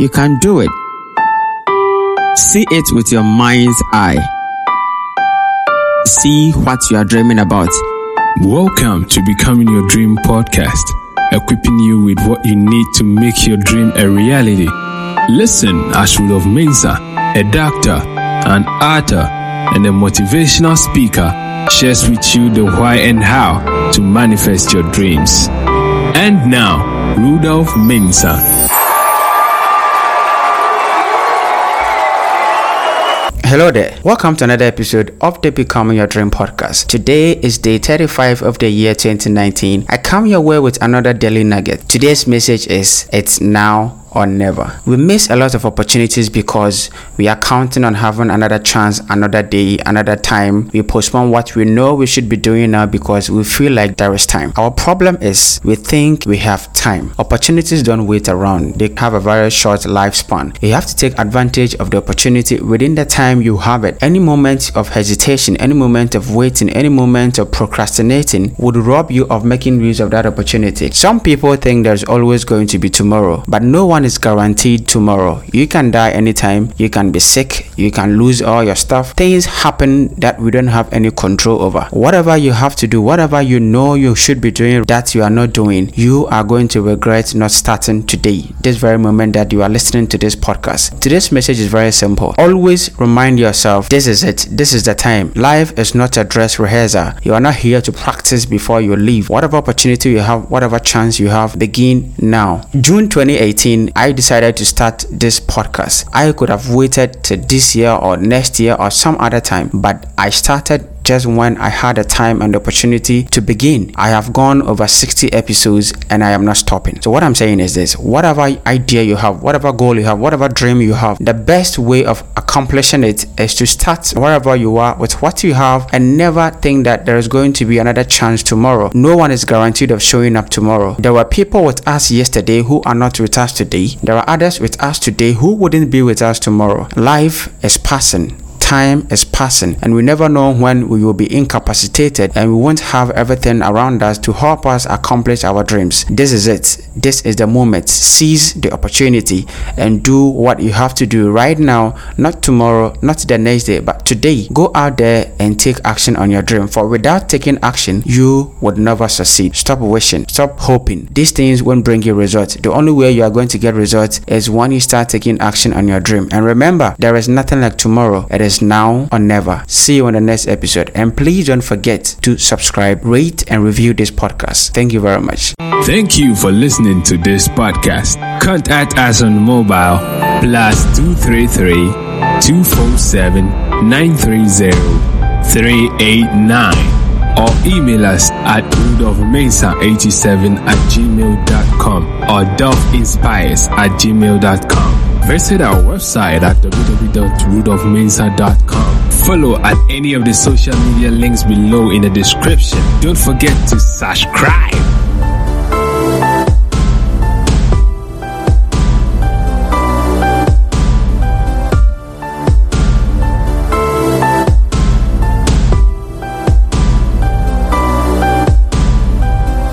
You can do it. See it with your mind's eye. See what you are dreaming about. Welcome to Becoming Your Dream podcast, equipping you with what you need to make your dream a reality. Listen as Rudolph Mensa, a doctor, an author, and a motivational speaker, shares with you the why and how to manifest your dreams. And now, Rudolph Mensa. Hello there. Welcome to another episode of the Becoming Your Dream podcast. Today is day 35 of the year 2019. I come your way with another daily nugget. Today's message is It's now or never. We miss a lot of opportunities because we are counting on having another chance, another day, another time. We postpone what we know we should be doing now because we feel like there is time. Our problem is we think we have time. Opportunities don't wait around, they have a very short lifespan. You have to take advantage of the opportunity within the time you have it. Any moment of hesitation, any moment of waiting, any moment of procrastinating would rob you of making use of that opportunity. Some people think there's always going to be tomorrow, but no one one is guaranteed tomorrow. You can die anytime, you can be sick, you can lose all your stuff. Things happen that we don't have any control over. Whatever you have to do, whatever you know you should be doing that you are not doing, you are going to regret not starting today, this very moment that you are listening to this podcast. Today's message is very simple. Always remind yourself this is it, this is the time. Life is not a dress rehearsal. You are not here to practice before you leave. Whatever opportunity you have, whatever chance you have, begin now. June 2018 I decided to start this podcast. I could have waited to this year or next year or some other time, but I started just when I had the time and the opportunity to begin. I have gone over 60 episodes and I am not stopping. So, what I'm saying is this whatever idea you have, whatever goal you have, whatever dream you have, the best way of accomplishing it is to start wherever you are with what you have and never think that there is going to be another chance tomorrow. No one is guaranteed of showing up tomorrow. There were people with us yesterday who are not with us today. There are others with us today who wouldn't be with us tomorrow. Life is passing time is passing and we never know when we will be incapacitated and we won't have everything around us to help us accomplish our dreams. This is it. This is the moment. Seize the opportunity and do what you have to do right now, not tomorrow, not the next day, but today. Go out there and take action on your dream. For without taking action, you would never succeed. Stop wishing, stop hoping. These things won't bring you results. The only way you are going to get results is when you start taking action on your dream. And remember, there is nothing like tomorrow. It is now or never. See you on the next episode. And please don't forget to subscribe, rate, and review this podcast. Thank you very much. Thank you for listening to this podcast. Contact us on mobile plus 233 247 930 389 or email us at rudolphmesa87 at gmail.com or dolphinspires at gmail.com. Visit our website at www.rudolphmensa.com. Follow at any of the social media links below in the description. Don't forget to subscribe.